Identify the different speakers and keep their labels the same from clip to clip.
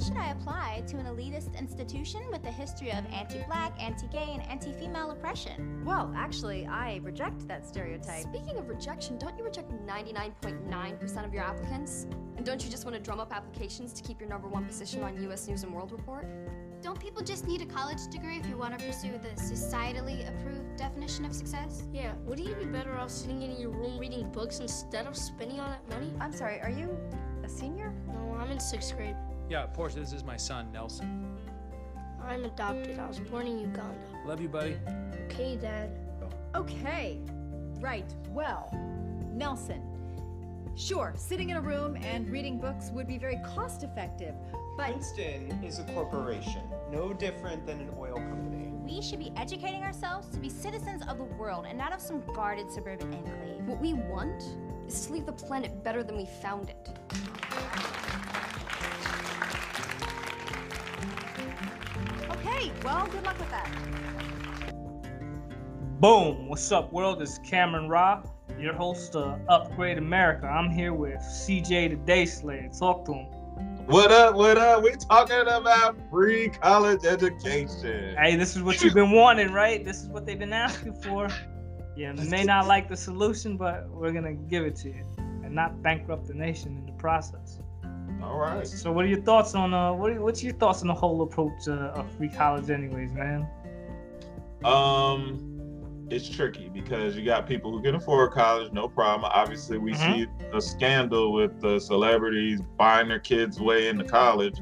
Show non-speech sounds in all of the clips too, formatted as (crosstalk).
Speaker 1: should I apply to an elitist institution with a history of anti black, anti gay, and anti female oppression?
Speaker 2: Well, actually, I reject that stereotype.
Speaker 3: Speaking of rejection, don't you reject 99.9% of your applicants? And don't you just want to drum up applications to keep your number one position on US News and World Report?
Speaker 1: Don't people just need a college degree if you want to pursue the societally approved definition of success?
Speaker 4: Yeah, wouldn't you be better off sitting in your room reading books instead of spending all that money?
Speaker 2: I'm sorry, are you a senior?
Speaker 4: No, I'm in sixth grade.
Speaker 5: Yeah, Portia, this is my son, Nelson.
Speaker 4: I'm adopted. I was born in Uganda.
Speaker 5: Love you, buddy.
Speaker 4: Okay, Dad.
Speaker 6: Okay, right. Well, Nelson. Sure, sitting in a room and reading books would be very cost effective, but
Speaker 7: Princeton is a corporation, no different than an oil company.
Speaker 1: We should be educating ourselves to be citizens of the world and not of some guarded suburban enclave.
Speaker 3: What we want is to leave the planet better than we found it.
Speaker 2: Okay, well, good luck with that.
Speaker 8: Boom! What's up, world? It's Cameron Ra, your host of Upgrade America. I'm here with CJ the Day Slave. Talk to him.
Speaker 9: What up? What up? We're talking about free college education.
Speaker 8: Hey, this is what you've been wanting, right? This is what they've been asking for. Yeah, you (laughs) may not like the solution, but we're gonna give it to you and not bankrupt the nation in the process.
Speaker 9: All right.
Speaker 8: So, what are your thoughts on uh, what? Are, what's your thoughts on the whole approach uh, of free college, anyways, man?
Speaker 9: Um, it's tricky because you got people who can afford college, no problem. Obviously, we
Speaker 8: Mhm.
Speaker 9: see a scandal with the celebrities buying their kids' way into college.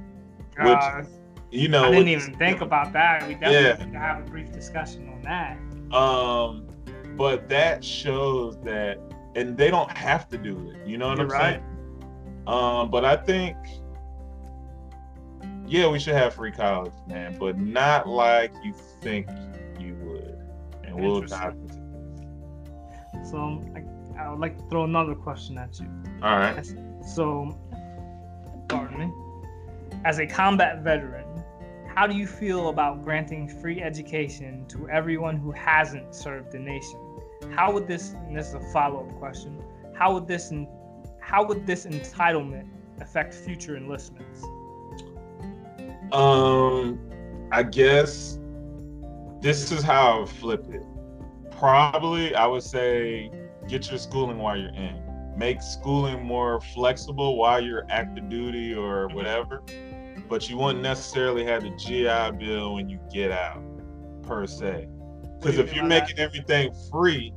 Speaker 9: Which,
Speaker 8: Uh,
Speaker 9: You know,
Speaker 8: I didn't even think about that. We definitely
Speaker 9: Yeah.
Speaker 8: need to have a brief discussion on that.
Speaker 9: Um, but that shows that, and they don't have to do it. You know what
Speaker 8: You're
Speaker 9: I'm
Speaker 8: right.
Speaker 9: saying? Um, but I think, yeah, we should have free college, man, but not like you think you would. And we'll dive into this.
Speaker 8: So, I, I would like to throw another question at you.
Speaker 9: All right.
Speaker 8: So, pardon me. As a combat veteran, how do you feel about granting free education to everyone who hasn't served the nation? How would this, and this is a follow-up question, how would this, how would this entitlement affect future enlistments?
Speaker 9: Um, I guess this is how I would flip it. Probably, I would say get your schooling while you're in. Make schooling more flexible while you're active duty or whatever. But you wouldn't necessarily have the GI Bill when you get out, per se. Because if you're making everything free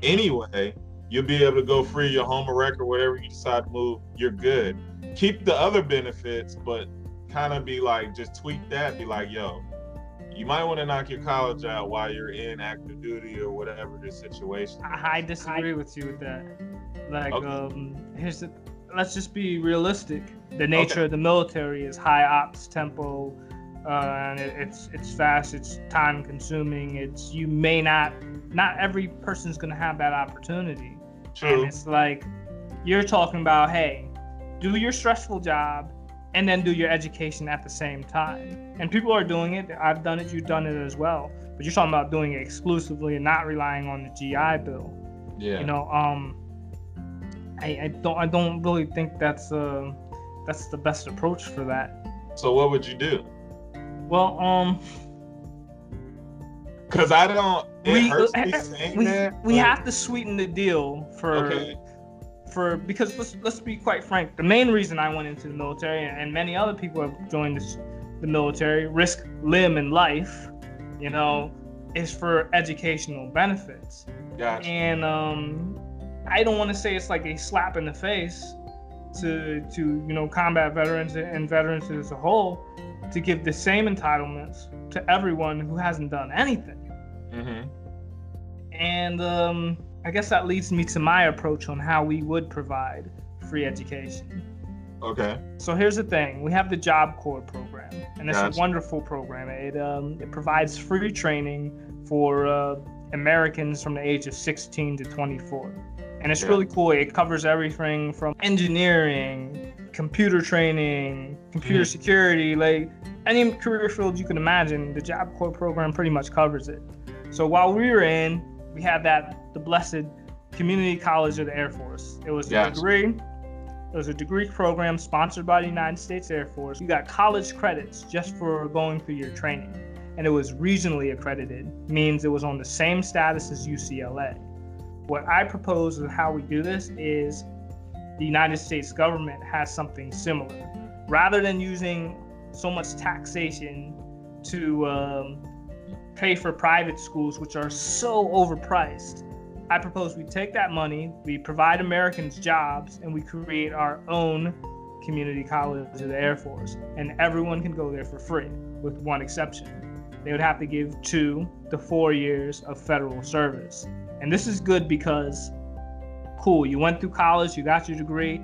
Speaker 9: anyway, you'll be able to go free your home or record, whatever you decide to move, you're good. Keep the other benefits, but kind of be like, just tweak that, be like, yo, you might want to knock your college out while you're in active duty or whatever the situation.
Speaker 8: I, I disagree with you with that. Like,
Speaker 9: Okay.
Speaker 8: um, here's the, let's just be realistic. The nature
Speaker 9: Okay.
Speaker 8: of the military is high ops tempo, uh, and it, it's it's fast. It's time consuming. It's you may not not every person's gonna have that opportunity.
Speaker 9: True.
Speaker 8: And it's like you're talking about, hey, do your stressful job and then do your education at the same time. And people are doing it. I've done it. You've done it as well. But you're talking about doing it exclusively and not relying on the GI Bill.
Speaker 9: Yeah.
Speaker 8: You know, um, I, I don't I don't really think that's uh that's the best approach for that.
Speaker 9: so what would you do?
Speaker 8: Well, um,
Speaker 9: Because I don't.
Speaker 8: We
Speaker 9: me saying
Speaker 8: we,
Speaker 9: that.
Speaker 8: we have to sweeten the deal for
Speaker 9: Okay.
Speaker 8: for because let's let's be quite frank. The main reason I went into the military and, and many other people have joined this, the military, risk limb and life, you know, is for educational benefits.
Speaker 9: Gotcha.
Speaker 8: And um, I don't want to say it's like a slap in the face to to you know combat veterans and veterans as a whole to give the same entitlements to everyone who hasn't done anything.
Speaker 9: hmm
Speaker 8: And um, I guess that leads me to my approach on how we would provide free education.
Speaker 9: Okay.
Speaker 8: So here's the thing: we have the Job Corps program, and it's
Speaker 9: Gotcha.
Speaker 8: a wonderful program. It um, it provides free training for uh, Americans from the age of 16 to 24, and it's
Speaker 9: Yeah.
Speaker 8: really cool. It covers everything from engineering, computer training, computer
Speaker 9: Mhm.
Speaker 8: security, like any career field you can imagine. The Job Corps program pretty much covers it. So while we were in, we had that the blessed community college of the Air Force. It was a degree It was a degree program sponsored by the United States Air Force. You got college credits just for going through your training. And it was regionally accredited, means it was on the same status as UCLA. What I propose of how we do this is the United States government has something similar. Rather than using so much taxation to um, pay for private schools, which are so overpriced, I propose we take that money, we provide Americans jobs, and we create our own community college of the Air Force. And everyone can go there for free, with one exception. They would have to give two to four years of federal service. And this is good because, cool, you went through college, you got your degree,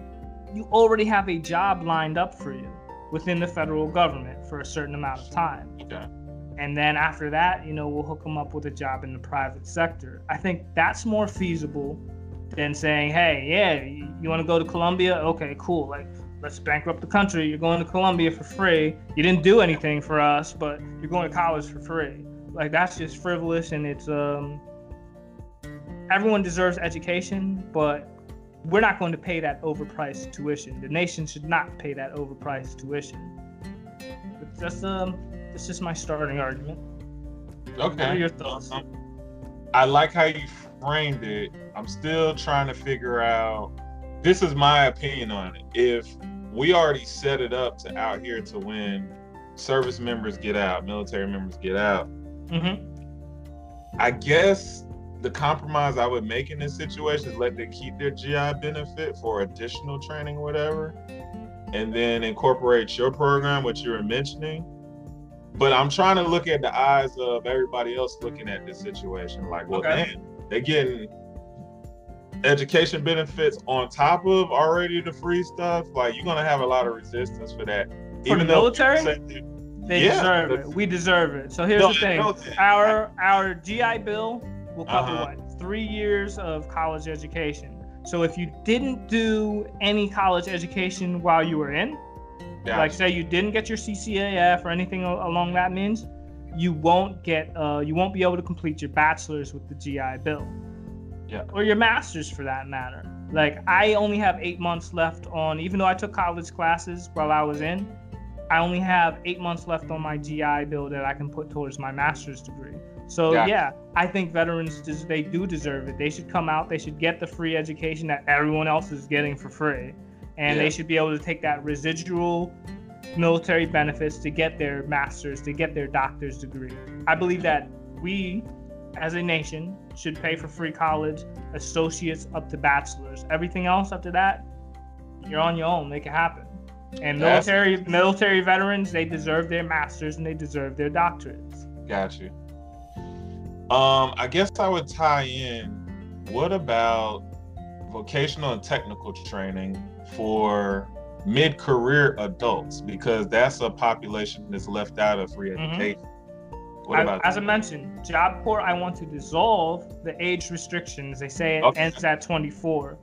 Speaker 8: you already have a job lined up for you within the federal government for a certain amount of time.
Speaker 9: Okay.
Speaker 8: And then after that, you know, we'll hook them up with a job in the private sector. I think that's more feasible than saying, hey, yeah, you, you want to go to Columbia? Okay, cool. Like, let's bankrupt the country. You're going to Columbia for free. You didn't do anything for us, but you're going to college for free. Like, that's just frivolous and it's, um, everyone deserves education, but we're not going to pay that overpriced tuition. The nation should not pay that overpriced tuition. It's just um, it's just my starting argument.
Speaker 9: Okay.
Speaker 8: What are your thoughts?
Speaker 9: Um, I like how you framed it. I'm still trying to figure out. This is my opinion on it. If we already set it up to out here to when service members get out, military members get out,
Speaker 8: Mm-hmm.
Speaker 9: I guess the compromise I would make in this situation is let them keep their GI benefit for additional training, or whatever, and then incorporate your program, what you were mentioning. But I'm trying to look at the eyes of everybody else looking at this situation. Like, well,
Speaker 8: Okay.
Speaker 9: man, they're getting education benefits on top of already the free stuff. Like, you're gonna have a lot of resistance for that.
Speaker 8: For the military? They
Speaker 9: Yeah,
Speaker 8: deserve it. We deserve it. So here's
Speaker 9: No,
Speaker 8: the thing:
Speaker 9: no,
Speaker 8: our our GI Bill will cover
Speaker 9: Uh-huh.
Speaker 8: what three years of college education. So if you didn't do any college education while you were in,
Speaker 9: Gotcha.
Speaker 8: like say you didn't get your CCAF or anything along that means, you won't get uh, you won't be able to complete your bachelor's with the GI Bill.
Speaker 9: Yeah.
Speaker 8: Or your master's for that matter. Like I only have eight months left on, even though I took college classes while I was in, I only have eight months left on my GI Bill that I can put towards my master's degree. So
Speaker 9: Gotcha.
Speaker 8: yeah, I think veterans they do deserve it. They should come out. They should get the free education that everyone else is getting for free, and
Speaker 9: Yeah.
Speaker 8: they should be able to take that residual military benefits to get their master's, to get their doctor's degree. I believe that we, as a nation, should pay for free college, associates up to bachelors. Everything else after that, you're on your own. Make it happen. And
Speaker 9: That's-
Speaker 8: military military veterans, they deserve their masters and they deserve their doctorates.
Speaker 9: Got you. Um, I guess I would tie in. What about vocational and technical training for mid-career adults? Because that's a population that's left out of free education. What
Speaker 8: I-
Speaker 9: about
Speaker 8: as I mentioned, Job Corps, I want to dissolve the age restrictions. They say it
Speaker 9: Okay.
Speaker 8: ends at 24.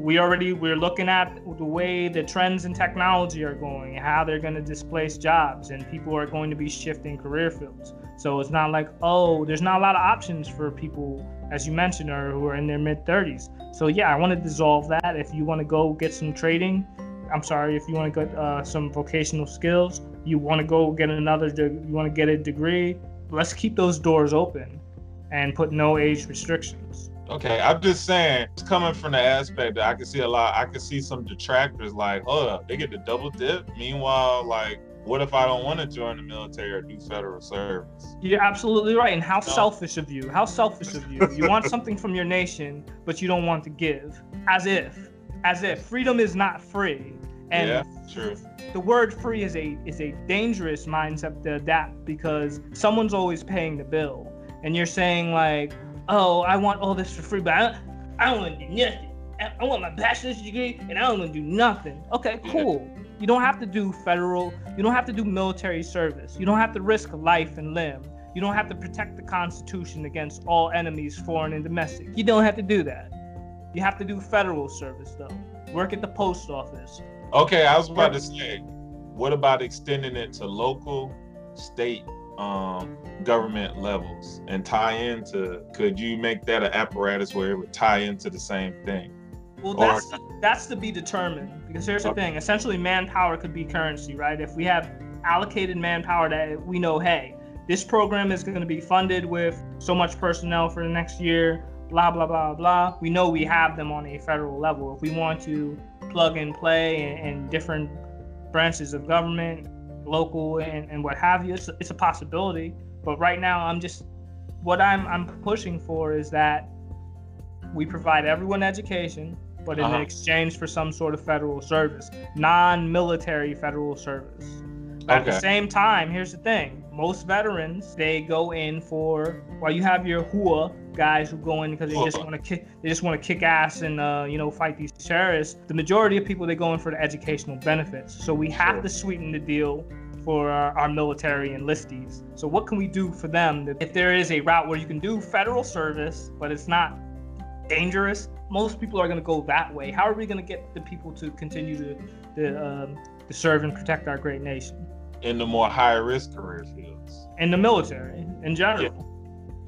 Speaker 8: We already we're looking at the way the trends in technology are going, how they're going to displace jobs, and people are going to be shifting career fields. So it's not like oh, there's not a lot of options for people, as you mentioned, or who are in their mid 30s. So yeah, I want to dissolve that. If you want to go get some trading, I'm sorry, if you want to get uh, some vocational skills, you want to go get another, de- you want to get a degree, let's keep those doors open and put no age restrictions.
Speaker 9: Okay, I'm just saying, it's coming from the aspect that I can see a lot. I can see some detractors like, hold up, they get the double dip. Meanwhile, like, what if I don't want to join the military or do federal service?
Speaker 8: You're absolutely right. And how selfish of you. How selfish of you. You want (laughs) something from your nation, but you don't want to give. As if. As if. Freedom is not free. And
Speaker 9: yeah, true.
Speaker 8: the word free is a is a dangerous mindset to adapt because someone's always paying the bill. And you're saying like, oh, I want all this for free, but I, I don't want to do nothing. I, I want my bachelor's degree and I don't want to do nothing. Okay, cool. You don't have to do federal, you don't have to do military service. You don't have to risk life and limb. You don't have to protect the Constitution against all enemies, foreign and domestic. You don't have to do that. You have to do federal service though. Work at the post office.
Speaker 9: Okay, I was about to say, what about extending it to local, state, um, government levels and tie into? Could you make that an apparatus where it would tie into the same thing?
Speaker 8: Well,
Speaker 9: Or-
Speaker 8: that's that's to be determined because here's the thing. Essentially, manpower could be currency, right? If we have allocated manpower that we know, hey, this program is going to be funded with so much personnel for the next year, blah blah blah blah. We know we have them on a federal level. If we want to plug and play in, in different branches of government, local and, and what have you, it's, it's a possibility. But right now, I'm just what I'm I'm pushing for is that we provide everyone education, but in
Speaker 9: Uh-huh.
Speaker 8: exchange for some sort of federal service, non-military federal service. At the same time, here's the thing: most veterans they go in for well, you have your HUA guys who go in because they just want to kick, they just want to kick ass and uh, you know fight these terrorists. The majority of people they go in for the educational benefits. So we have
Speaker 9: Sure.
Speaker 8: to sweeten the deal for our, our military enlistees. So what can we do for them? That if there is a route where you can do federal service, but it's not dangerous, most people are going to go that way. How are we going to get the people to continue to to, um, to serve and protect our great nation?
Speaker 9: in the more high risk career fields.
Speaker 8: In the military, in general,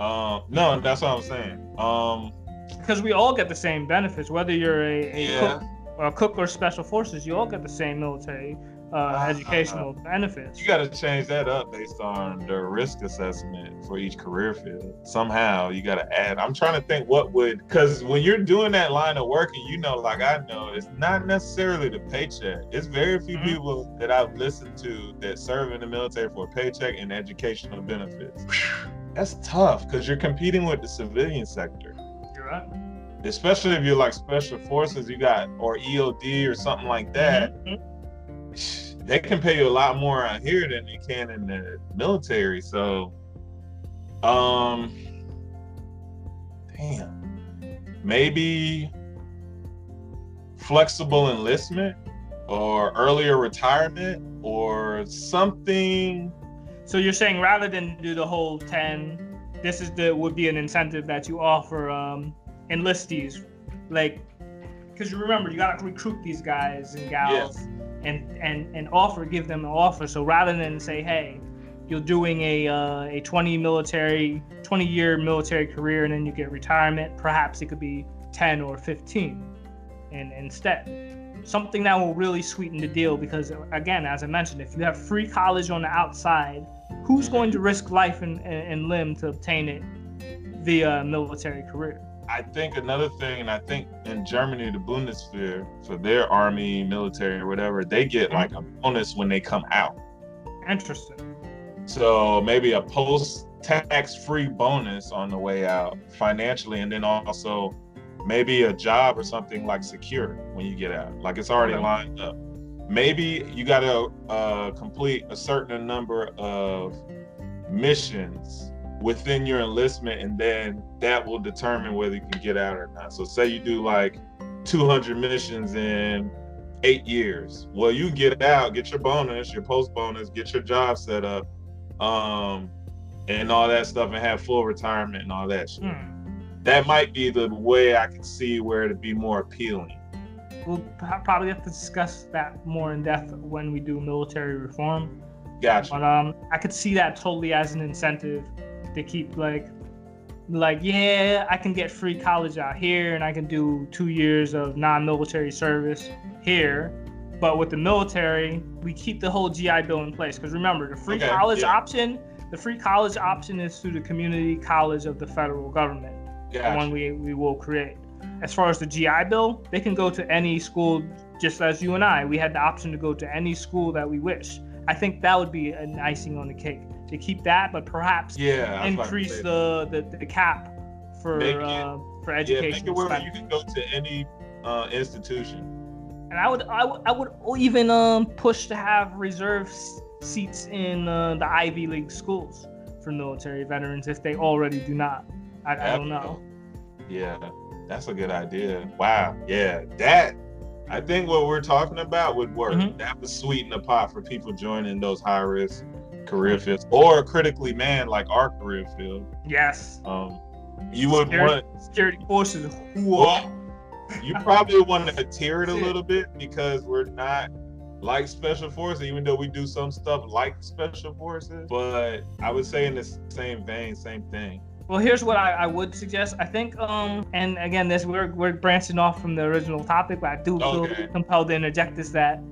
Speaker 9: Um, no, that's what I'm saying. Um,
Speaker 8: because we all get the same benefits, whether you're a, a
Speaker 9: Yeah.
Speaker 8: cook, or a cook or special forces, you all get the same military uh,
Speaker 9: Uh,
Speaker 8: educational benefits.
Speaker 9: you got to change that up based on the risk assessment for each career field. Somehow you got to add. I'm trying to think what would, because when you're doing that line of work, and you know, like I know, it's not necessarily the paycheck. It's very few
Speaker 8: Mhm.
Speaker 9: people that I've listened to that serve in the military for a paycheck and educational benefits. (sighs) (laughs) That's tough because you're competing with the civilian sector.
Speaker 8: You're right.
Speaker 9: especially if you're like special forces, you got or EOD or something like that.
Speaker 8: Mhm. (sighs)
Speaker 9: They can pay you a lot more out here than they can in the military. So, um, damn, maybe flexible enlistment or earlier retirement or something.
Speaker 8: So you're saying rather than do the whole ten, this is the would be an incentive that you offer um, enlistees, like because you remember you gotta recruit these guys and gals and and and offer give them an offer. So rather than say, hey, you're doing a uh, a 20 military 20 year military career and then you get retirement, perhaps it could be 10 or 15, and instead something that will really sweeten the deal because again as i mentioned if you have free college on the outside who's going to risk life and, and, and limb to obtain it via military career?
Speaker 9: I think another thing, and I think in Germany, the Bundeswehr, for their army, military, or whatever, they get mm-hmm. like a bonus when they come out.
Speaker 8: interesting.
Speaker 9: So maybe a post tax free bonus on the way out financially, and then also maybe a job or something like secure when you get out. Like it's already
Speaker 8: Okay.
Speaker 9: lined up. Maybe you got to uh, complete a certain number of missions within your enlistment, and then that will determine whether you can get out or not. So, say you do like 200 missions in eight years. Well, you get out, get your bonus, your post bonus, get your job set up, um, and all that stuff, and have full retirement and all that shit.
Speaker 8: Hmm.
Speaker 9: That might be the way I can see where it'd be more appealing.
Speaker 8: we'll probably have to discuss that more in depth when we do military reform
Speaker 9: Gotcha.
Speaker 8: But um, I could see that totally as an incentive to keep like, like yeah, I can get free college out here, and I can do two years of non-military service here. But with the military, we keep the whole GI Bill in place because remember, the free
Speaker 9: Okay,
Speaker 8: college
Speaker 9: yeah.
Speaker 8: option, the free college option is through the community college of the federal government, the one we we will create. As far as the GI Bill, they can go to any school, just as you and I. We had the option to go to any school that we wish. I think that would be an icing on the cake to keep that, but perhaps
Speaker 9: Yeah. I was about to
Speaker 8: increase the, the the cap for
Speaker 9: it-
Speaker 8: uh, for
Speaker 9: Yeah, make it where you can go to any uh, institution.
Speaker 8: And I would I would, I would even um, push to have reserve seats in uh, the Ivy League schools for military veterans if they already do not. I, I don't know.
Speaker 9: Yeah, that's a good idea. Wow. Yeah, that I think what we're talking about would work.
Speaker 8: Mhm.
Speaker 9: That would sweeten the pot for people joining those high risk career fields or critically manned like our career field.
Speaker 8: Yes.
Speaker 9: Um, you would
Speaker 8: Security,
Speaker 9: want
Speaker 8: security forces.
Speaker 9: well, you probably want to tier it a little bit because we're not like special forces, even though we do some stuff like special forces. But I would say in the same vein, same thing.
Speaker 8: Well, here's what I, I would suggest. I think, um, and again, this we're we're branching off from the original topic, but I do feel
Speaker 9: Okay.
Speaker 8: compelled to interject this that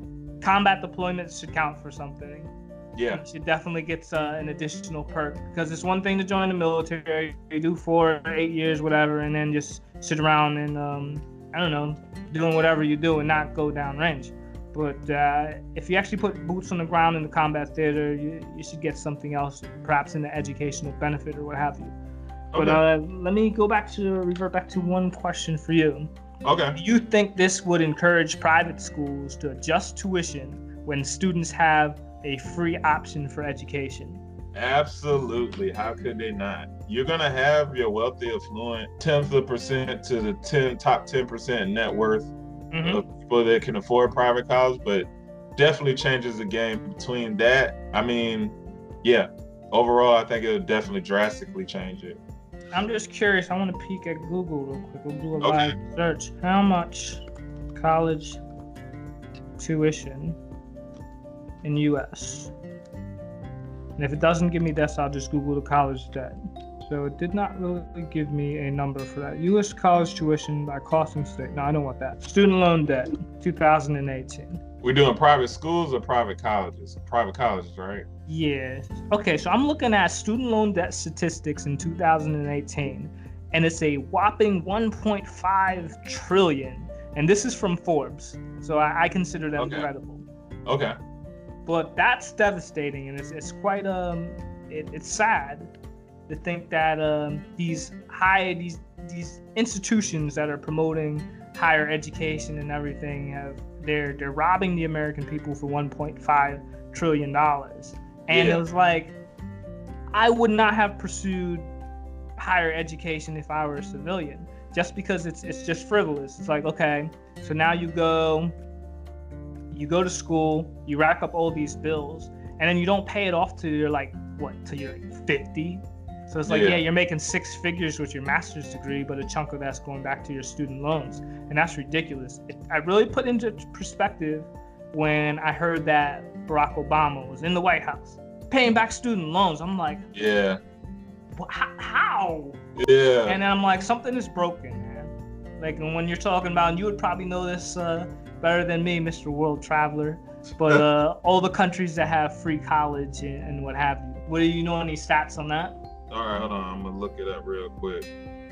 Speaker 8: combat deployments should count for something.
Speaker 9: Yeah.
Speaker 8: You should definitely get uh, an additional perk because it's one thing to join the military, you do four, or eight years, whatever, and then just sit around and um, I don't know, doing whatever you do and not go down range. But uh, if you actually put boots on the ground in the combat theater, you, you should get something else, perhaps in the educational benefit or what have you. But
Speaker 9: Okay.
Speaker 8: uh, let me go back to revert back to one question for you.
Speaker 9: Okay.
Speaker 8: Do you think this would encourage private schools to adjust tuition when students have a free option for education?
Speaker 9: Absolutely. How could they not? You're gonna have your wealthy, affluent tenth of a percent to the ten top ten percent net worth
Speaker 8: Mhm.
Speaker 9: of people that can afford private college, but definitely changes the game between that. I mean, yeah. Overall, I think it'll definitely drastically change it.
Speaker 8: I'm just curious. I want to peek at Google real quick. We'll do a
Speaker 9: Okay.
Speaker 8: live search. How much college tuition in U.S. And if it doesn't give me this, I'll just Google the college debt. So it did not really give me a number for that. U.S. college tuition by cost and state. No, I don't want that. Student loan debt, 2018.
Speaker 9: We're doing private schools or private colleges? Private colleges, right?
Speaker 8: Yeah. Okay, so I'm looking at student loan debt statistics in 2018, and it's a whopping 1.5 trillion. And this is from Forbes, so I, I consider that
Speaker 9: Okay.
Speaker 8: incredible.
Speaker 9: Okay.
Speaker 8: But that's devastating, and it's, it's quite um, it, it's sad to think that um, these high these these institutions that are promoting higher education and everything have they're they're robbing the American people for 1.5 trillion dollars. And
Speaker 9: Yeah.
Speaker 8: it was like I would not have pursued higher education if I were a civilian just because it's it's just frivolous. It's like, okay, so now you go you go to school, you rack up all these bills, and then you don't pay it off till you're like what, till you're like 50. So it's like,
Speaker 9: Yeah.
Speaker 8: yeah, you're making six figures with your master's degree, but a chunk of that's going back to your student loans, and that's ridiculous. It, I really put into perspective when I heard that Barack Obama was in the White House paying back student loans. I'm like,
Speaker 9: Yeah.
Speaker 8: "Wha- how? how?
Speaker 9: Yeah.
Speaker 8: And I'm like, something is broken, man. Like, when you're talking about, and you would probably know this uh, better than me, Mr. World Traveler, but (laughs) uh, all the countries that have free college and, and what have you. What do you know any stats on that?
Speaker 9: All right, hold on. I'm gonna look it up real quick.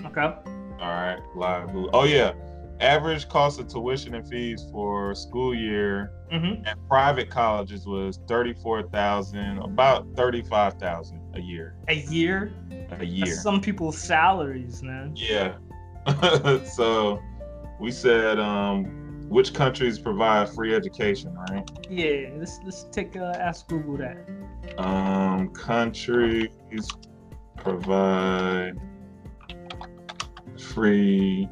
Speaker 8: Okay.
Speaker 9: All right, live. Oh yeah, average cost of tuition and fees for school year
Speaker 8: Mm-hmm.
Speaker 9: at private colleges was thirty-four thousand, about thirty-five thousand a year.
Speaker 8: A year?
Speaker 9: A year.
Speaker 8: That's some people's salaries, man.
Speaker 9: Yeah. (laughs) so we said, um, which countries provide free education, right?
Speaker 8: Yeah. Let's let's take uh, ask Google that.
Speaker 9: Um, countries provide free.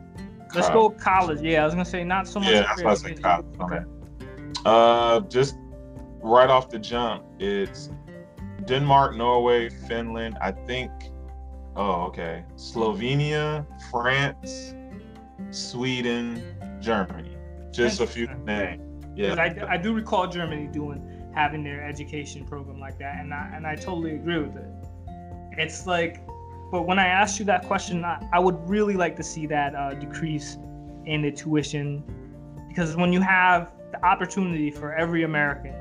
Speaker 8: Let's
Speaker 9: col-
Speaker 8: go college. Yeah, I was gonna say not so much.
Speaker 9: Yeah, that's
Speaker 8: free
Speaker 9: what I said. College.
Speaker 8: Okay.
Speaker 9: Uh, just right off the jump, it's Denmark, Norway, Finland. I think. Oh, okay. Slovenia, France, Sweden, Germany. Just a few names. Yeah.
Speaker 8: I, I do recall Germany doing having their education program like that, and I, and I totally agree with it. It's like, but when I asked you that question, I, I would really like to see that uh, decrease in the tuition, because when you have the opportunity for every American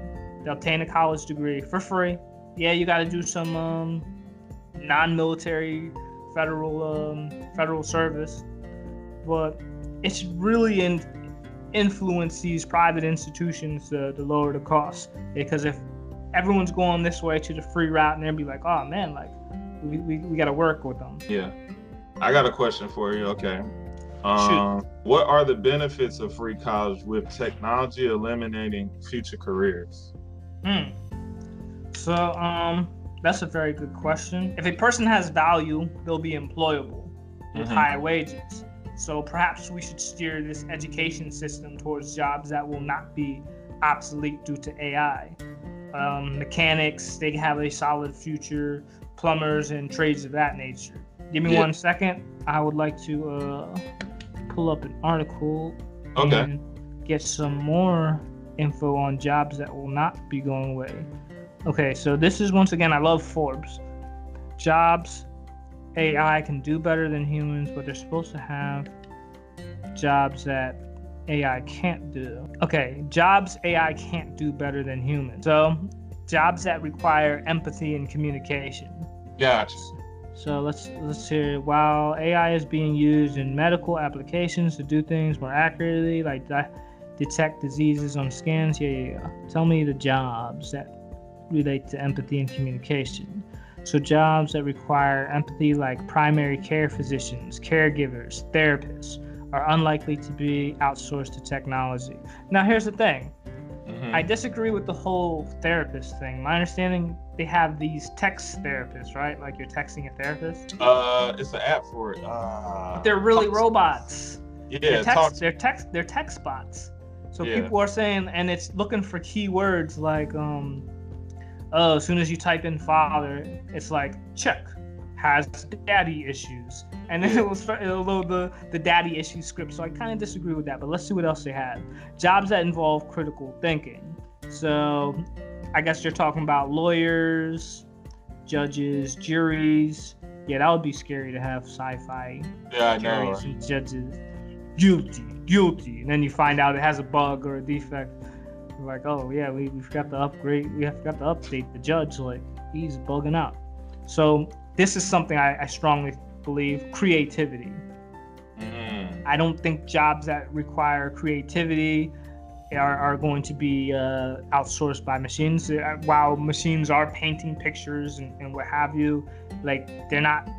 Speaker 8: to obtain a college degree for free, yeah, you got to do some um, non-military federal um, federal service, but it's really in influence these private institutions to, to lower the cost. Because if everyone's going this way to the free route, and they'll be like, oh man, like we, we, we got to work with them.
Speaker 9: Yeah. I got a question for you. Okay. Um, what are the benefits of free college with technology eliminating future careers?
Speaker 8: Hmm. So um, that's a very good question. If a person has value, they'll be employable with
Speaker 9: Mhm.
Speaker 8: high wages. So perhaps we should steer this education system towards jobs that will not be obsolete due to AI. Um, mechanics, they have a solid future. Plumbers and trades of that nature. Give me
Speaker 9: Yeah.
Speaker 8: one second. I would like to uh, pull up an article
Speaker 9: Okay.
Speaker 8: and get some more info on jobs that will not be going away. Okay, so this is once again, I love Forbes. Jobs AI can do better than humans, but they're supposed to have jobs that AI can't do. Okay, jobs AI can't do better than humans. So, jobs that require empathy and communication.
Speaker 9: Gotcha.
Speaker 8: So let's let's hear. While AI is being used in medical applications to do things more accurately, like di- detect diseases on scans, yeah, yeah, yeah. Tell me the jobs that relate to empathy and communication. So jobs that require empathy, like primary care physicians, caregivers, therapists, are unlikely to be outsourced to technology. Now, here's the thing.
Speaker 9: Mhm.
Speaker 8: I disagree with the whole therapist thing. My understanding, they have these text therapists, right? Like you're texting a therapist.
Speaker 9: Uh, it's an app for it. Uh,
Speaker 8: They're really robots.
Speaker 9: Yeah,
Speaker 8: They're text, they're text, they're text bots. So
Speaker 9: Yeah.
Speaker 8: people are saying, and it's looking for keywords like, um, oh, as soon as you type in father, it's like check has daddy issues, and then (laughs) it was it'll the the daddy issue script. So I kind of disagree with that, but let's see what else they have. Jobs that involve critical thinking. So I guess you're talking about lawyers, judges, juries. Yeah, that would be scary to have sci-fi
Speaker 9: Yeah,
Speaker 8: juries and judges guilty, guilty, and then you find out it has a bug or a defect. You're like, oh yeah, we, we forgot to upgrade, we have forgot to update the judge. Like he's bugging out. So this is something I, I strongly believe: creativity.
Speaker 9: Mhm.
Speaker 8: I don't think jobs that require creativity are, are going to be uh, outsourced by machines. Uh, While machines are painting pictures and, and what have you, like they're not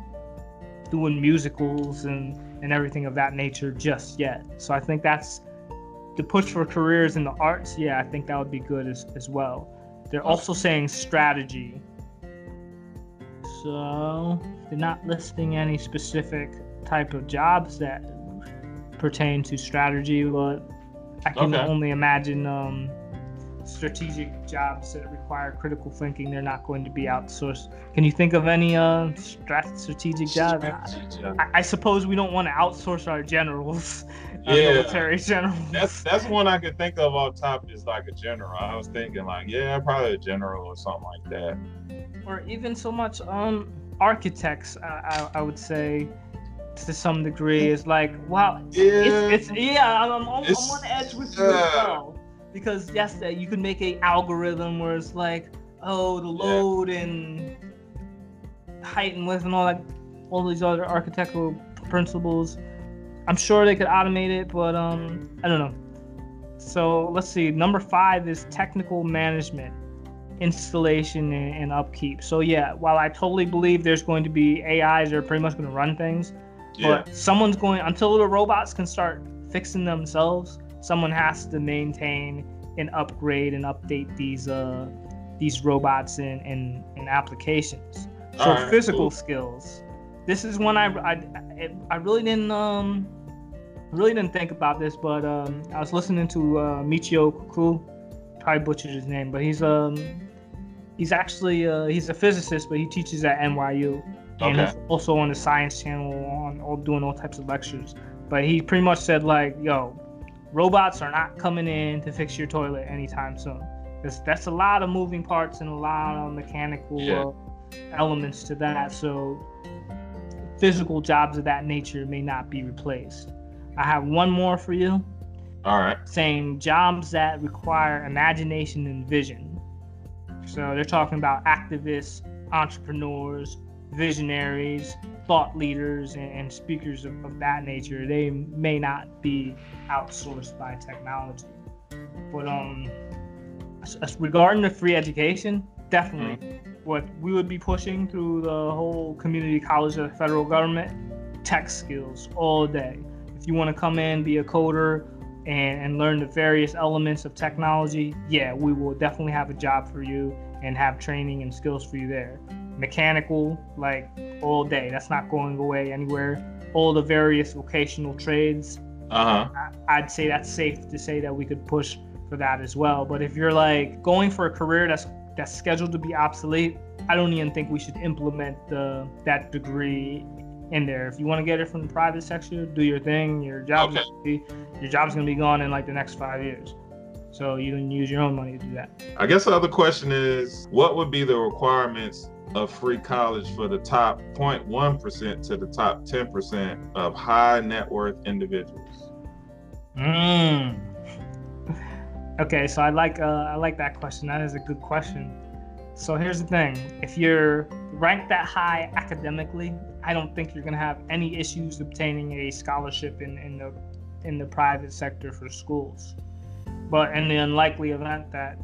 Speaker 8: doing musicals and, and everything of that nature just yet. So I think that's the push for careers in the arts. Yeah, I think that would be good as, as well. They're also saying strategy. So they're not listing any specific type of jobs that pertain to strategy, but I can
Speaker 9: Okay.
Speaker 8: only imagine um, strategic jobs that require critical thinking. They're not going to be outsourced. Can you think of any uh, strat- strategic jobs? I, I suppose we don't want to outsource our generals, (laughs) our
Speaker 9: Yeah.
Speaker 8: military generals.
Speaker 9: That's that's one I could think of off top is like a general. I was thinking like, yeah, probably a general or something like that.
Speaker 8: or even so much um architects I, I, I would say to some degree is like wow
Speaker 9: Yeah.
Speaker 8: it's, it's yeah I'm, I'm, on- I'm
Speaker 9: It's-
Speaker 8: on edge with you as well because yes that you can make a algorithm where it's like oh the load and height and width and all that all these other architectural principles. I'm sure they could automate it but um i don't know. So let's see. Number five is technical management installation and, and upkeep. So yeah while i totally believe there's going to be ais that are pretty much going to run things
Speaker 9: Yeah.
Speaker 8: but someone's going until the robots can start fixing themselves someone has to maintain and upgrade and update these uh these robots and and, and applications. So
Speaker 9: Alright,
Speaker 8: physical
Speaker 9: cool.
Speaker 8: skills. This is one I, I I- I really didn't um really didn't think about this but um i was listening to uh michio kaku probably butchered his name but he's um he's actually uh he's a physicist but he teaches at nyu and
Speaker 9: Okay.
Speaker 8: he's also on the science channel on all doing all types of lectures. But he pretty much said like yo robots are not coming in to fix your toilet anytime soon because that's a lot of moving parts and a lot of mechanical
Speaker 9: Yeah.
Speaker 8: uh, elements to that so physical jobs of that nature may not be replaced i have one more for you
Speaker 9: All right.
Speaker 8: saying jobs that require imagination and vision. So they're talking about activists, entrepreneurs, visionaries, thought leaders, and, and speakers of, of that nature. They may not be outsourced by technology. But um, regarding the free education, definitely what we would be pushing through the whole community college of the federal government, tech skills all day. If you want to come in, be a coder, and, and learn the various elements of technology, yeah, we will definitely have a job for you and have training and skills for you there. Mechanical, like all day, that's not going away anywhere. All the various vocational trades,
Speaker 9: Uh huh.
Speaker 8: I- I'd say that's safe to say that we could push for that as well. But if you're like going for a career that's that's scheduled to be obsolete, I don't even think we should implement the that degree in there. If you want to get it from the private sector, do your thing. Your job's
Speaker 9: Okay.
Speaker 8: gonna be, your job's gonna be gone in like the next five years. So you can use your own money to do that.
Speaker 9: I guess the other question is what would be the requirements of free college for the top 0.1% to the top 10% of high net worth individuals?
Speaker 8: Mm. Okay, so I like uh, I like that question. That is a good question. So here's the thing: if you're ranked that high academically, I don't think you're gonna have any issues obtaining a scholarship in, in the in the private sector for schools. But in the unlikely event that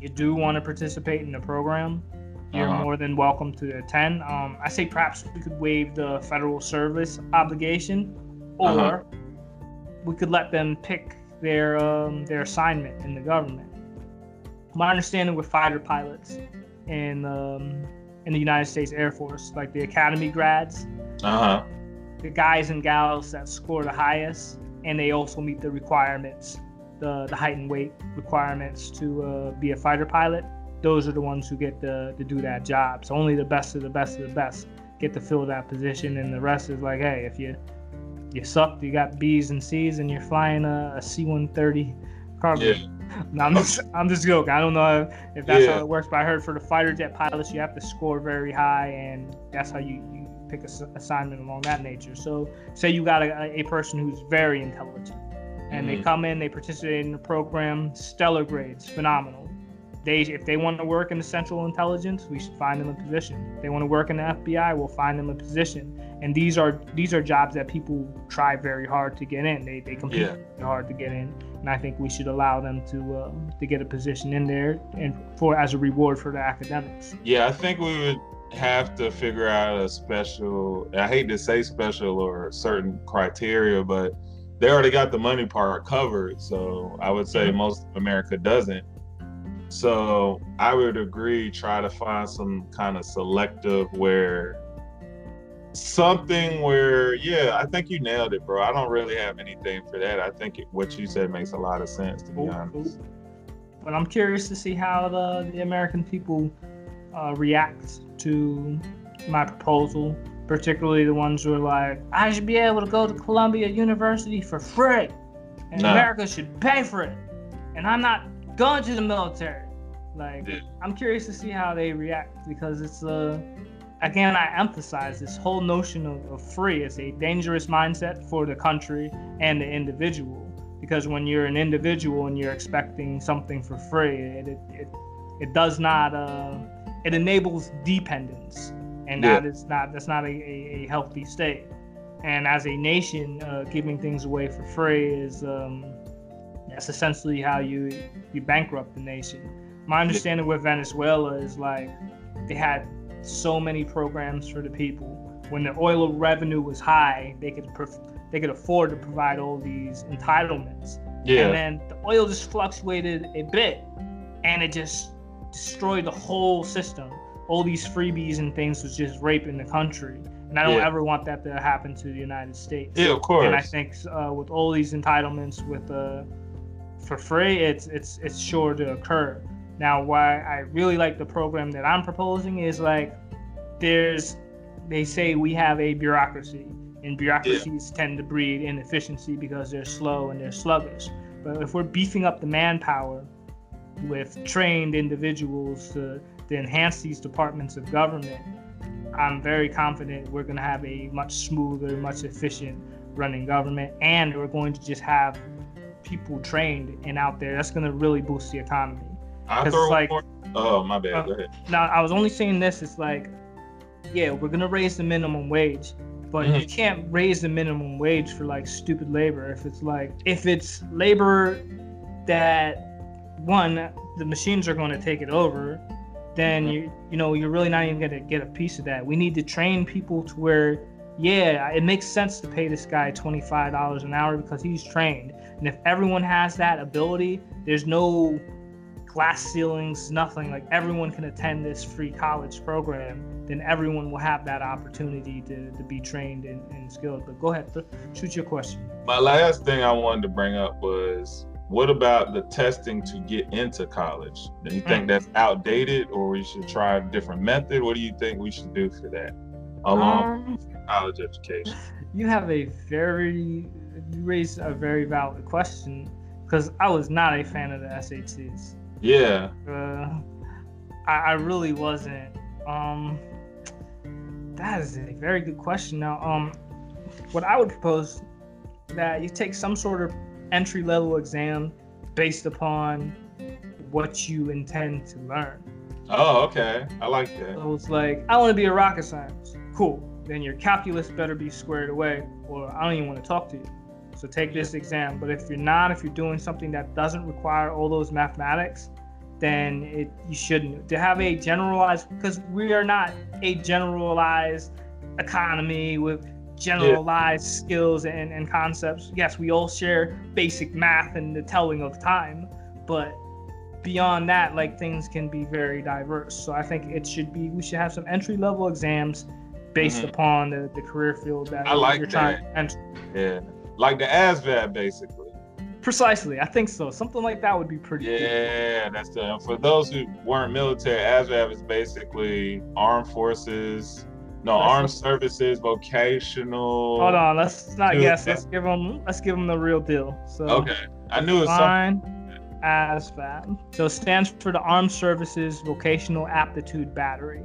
Speaker 8: you do want to participate in the program, you're
Speaker 9: Uh-huh.
Speaker 8: more than welcome to attend. Um, I say perhaps we could waive the federal service obligation, or
Speaker 9: Uh-huh.
Speaker 8: we could let them pick their um, their assignment in the government. My understanding with fighter pilots in um, in the United States Air Force, like the academy grads,
Speaker 9: Uh huh.
Speaker 8: the guys and gals that score the highest, and they also meet the requirements, the the height and weight requirements to uh, be a fighter pilot. Those are the ones who get to, to do that job. So only the best of the best of the best get to fill that position, and the rest is like, hey, if you you sucked, you got B's and C's, and you're flying a, a C-130 cargo.
Speaker 9: Yeah.
Speaker 8: No, (laughs) I'm just, I'm just joking. I don't know if, that's
Speaker 9: Yeah.
Speaker 8: how it works, but I heard for the fighter jet pilots, you have to score very high, and that's how you, you pick a s- assignment along that nature. So, say you got a, a person who's very intelligent, and they
Speaker 9: Mhm.
Speaker 8: come in, they participate in the program, stellar grades, phenomenal. They, if they want to work in the Central Intelligence, we should find them a position. If they want to work in the FBI, we'll find them a position. And these are these are jobs that people try very hard to get in. They they compete
Speaker 9: Yeah.
Speaker 8: hard to get in, and I think we should allow them to uh, to get a position in there and for as a reward for the academics.
Speaker 9: Yeah, I think we would have to figure out a special. I hate to say special or certain criteria, but they already got the money part covered. So I would say
Speaker 8: Mhm.
Speaker 9: most of America doesn't. So I would agree. Try to find some kind of selective where something where yeah i think you nailed it bro i don't really have anything for that i think it, what you said makes a lot of sense to be honest.
Speaker 8: But I'm curious to see how the, the American people uh, react to my proposal, particularly the ones who are like, I should be able to go to Columbia University for free, and
Speaker 9: Nah.
Speaker 8: America should pay for it, and I'm not going to the military. Like,
Speaker 9: Yeah.
Speaker 8: I'm curious to see how they react because it's uh, again, I emphasize this whole notion of, of free is a dangerous mindset for the country and the individual because when you're an individual and you're expecting something for free, it it, it, it does not uh, it enables dependence, and
Speaker 9: Yeah.
Speaker 8: that is not that's not a, a, a healthy state. And as a nation, uh, giving things away for free is um, that's essentially how you you bankrupt the nation. My understanding with Venezuela is like they had so many programs for the people. When the oil revenue was high, they could perf- they could afford to provide all these entitlements.
Speaker 9: yeah
Speaker 8: And then the oil just fluctuated a bit, and it just destroyed the whole system. All these freebies and things was just raping the country, and I don't
Speaker 9: Yeah.
Speaker 8: ever want that to happen to the United States.
Speaker 9: yeah of course
Speaker 8: And I think uh, with all these entitlements with uh, for free, it's it's it's sure to occur. Now, why I really like the program that I'm proposing is like there's they say we have a bureaucracy, and bureaucracies tend to breed inefficiency because they're slow and they're sluggish. But if we're beefing up the manpower with trained individuals to, to enhance these departments of government, I'm very confident we're going to have a much smoother, much efficient running government, and we're going to just have people trained and out there. That's going to really boost the economy.
Speaker 9: I throw
Speaker 8: it's like-
Speaker 9: more oh my bad
Speaker 8: Uh,
Speaker 9: go ahead
Speaker 8: Now, I was only saying this. It's like, yeah, we're gonna raise the minimum wage, but you can't raise the minimum wage for like stupid labor. If it's like, if it's labor that one, the machines are going to take it over, then you you know you're really not even gonna get a piece of that. We need to train people to where, yeah, it makes sense to pay this guy twenty five dollars an hour because he's trained, and if everyone has that ability, there's no glass ceilings, nothing. Like everyone can attend this free college program, then everyone will have that opportunity to, to be trained and, and skilled. But go ahead, th- shoot your question.
Speaker 9: My last thing I wanted to bring up was what about the testing to get into college? Do you think
Speaker 8: Mm.
Speaker 9: that's outdated or we should try a different method? What do you think we should do for that? Along
Speaker 8: Um,
Speaker 9: with college education. (laughs)
Speaker 8: you have a very, you raise a very valid question because I was not a fan of the SATs.
Speaker 9: Yeah.
Speaker 8: Uh, I, I really wasn't. Um, that is a very good question. Now, um, what I would propose that you take some sort of entry level exam based upon what you intend to learn.
Speaker 9: Oh, okay. I like that.
Speaker 8: So it's like, I want to be a rocket scientist. Cool. Then your calculus better be squared away, or I don't even want to talk to you. So take this exam. But if you're not, if you're doing something that doesn't require all those mathematics, then it you shouldn't. To have a generalized, because we are not a generalized economy with generalized yeah. skills and, and concepts. Yes, we all share basic math and the telling of time, but beyond that, like things can be very diverse. So I think it should be we should have some entry level exams based mm-hmm. upon the, the career field that
Speaker 9: I like
Speaker 8: you're
Speaker 9: that.
Speaker 8: trying to enter.
Speaker 9: Yeah. Like the ASVAB basically.
Speaker 8: Precisely. I think so. Something like that would be pretty
Speaker 9: Yeah, that's the for those who weren't military, ASVAB is basically armed forces, no, let's armed services, vocational.
Speaker 8: Hold on, let's not guess. Let's give them. Let's give them the real deal. So
Speaker 9: okay, I knew it was
Speaker 8: fine. ASVAB. So it stands for the Armed Services Vocational Aptitude Battery.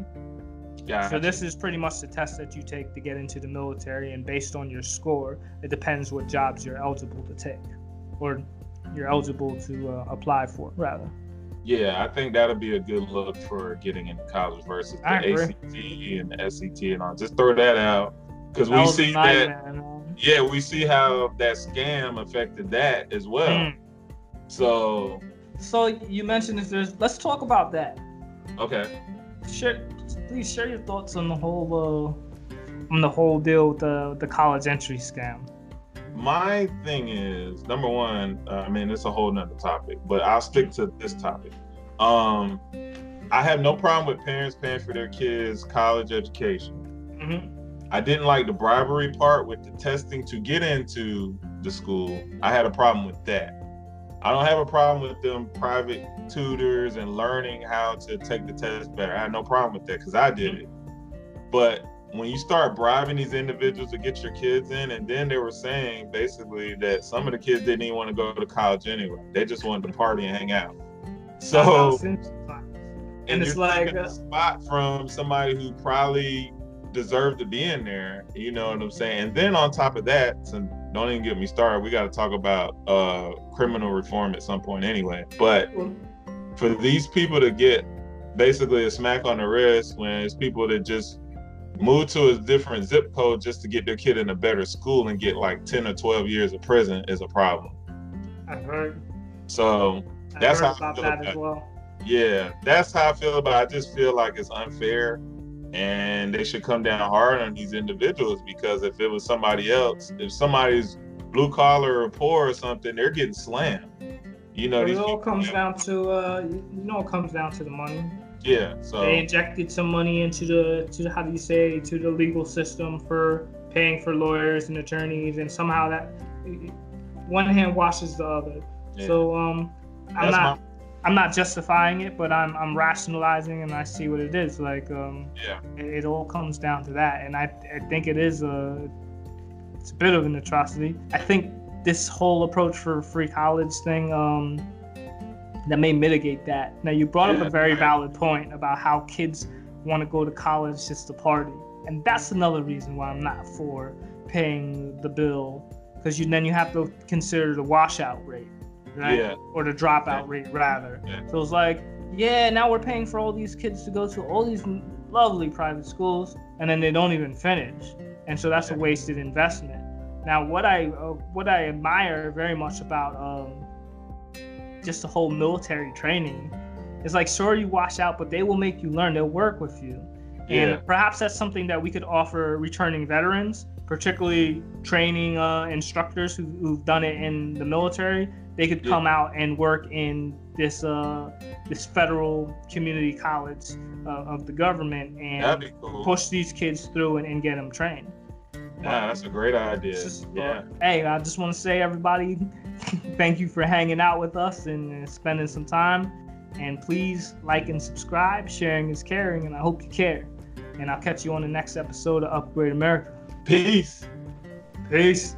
Speaker 9: Yeah.
Speaker 8: So this is pretty much the test that you take to get into the military, and based on your score, it depends what jobs you're eligible to take, or you're eligible to uh, apply for, rather.
Speaker 9: Yeah, I think that'll be a good look for getting into college versus the ACT and the SAT and all. Just throw that out because we see that. Yeah, we see how that scam affected that as well. Mm. So.
Speaker 8: So you mentioned if there's. Let's talk about that.
Speaker 9: Okay.
Speaker 8: Share, please share your thoughts on the whole uh, on the whole deal with the the college entry scam.
Speaker 9: My thing is number one. Uh, I mean, it's a whole nother topic, but I'll stick to this topic. Um, I have no problem with parents paying for their kids' college education. Mm-hmm. I didn't like the bribery part with the testing to get into the school. I had a problem with that. I don't have a problem with them private tutors and learning how to take the test better. I had no problem with that because I did it. But when you start bribing these individuals to get your kids in, and then they were saying basically that some of the kids didn't even want to go to college anyway. They just wanted to party and hang out. So, and it's like a spot from somebody who probably deserved to be in there. You know what I'm saying? And then on top of that, so don't even get me started. We got to talk about uh, criminal reform at some point anyway. But for these people to get basically a smack on the wrist when it's people that just move to a different zip code just to get their kid in a better school and get like 10 or 12 years of prison is a problem.
Speaker 8: I've heard.
Speaker 9: So that's how
Speaker 8: about that about as well.
Speaker 9: Yeah, that's how I feel about. It. I just feel like it's unfair, and they should come down hard on these individuals because if it was somebody else, if somebody's blue collar or poor or something, they're getting slammed. You know,
Speaker 8: it all comes down to uh, you know, it comes down to the money.
Speaker 9: Yeah, so
Speaker 8: they injected some money into the to how do you say to the legal system for paying for lawyers and attorneys, and somehow that one hand washes the other. Yeah. So um, I'm not. I'm not justifying it, but I'm I'm rationalizing and I see what it is. Like um,
Speaker 9: yeah,
Speaker 8: it, it all comes down to that, and I I think it is a it's a bit of an atrocity. I think this whole approach for free college thing um, that may mitigate that. Now you brought yeah, up a very right. valid point about how kids want to go to college just to party, and that's another reason why I'm not for paying the bill because you then you have to consider the washout rate right?
Speaker 9: Yeah.
Speaker 8: Or the dropout rate rather. Yeah. So it's like, yeah, now we're paying for all these kids to go to all these lovely private schools, and then they don't even finish, and so that's yeah. a wasted investment. Now, what I uh, what I admire very much about um, just the whole military training is like, sure, you wash out, but they will make you learn. They'll work with you, and perhaps that's something that we could offer returning veterans particularly training uh, instructors who, have done it in the military they could come out and work in this uh, this federal community college uh, of the government and cool. push these kids through and, and get them trained.
Speaker 9: Yeah, that's a great idea. Just, yeah.
Speaker 8: hey, I just want to say, everybody, (laughs) thank you for hanging out with us and spending some time. And please like and subscribe. Sharing is caring, and I hope you care. And I'll catch you on the next episode of Upgrade America.
Speaker 9: Peace.
Speaker 8: Peace.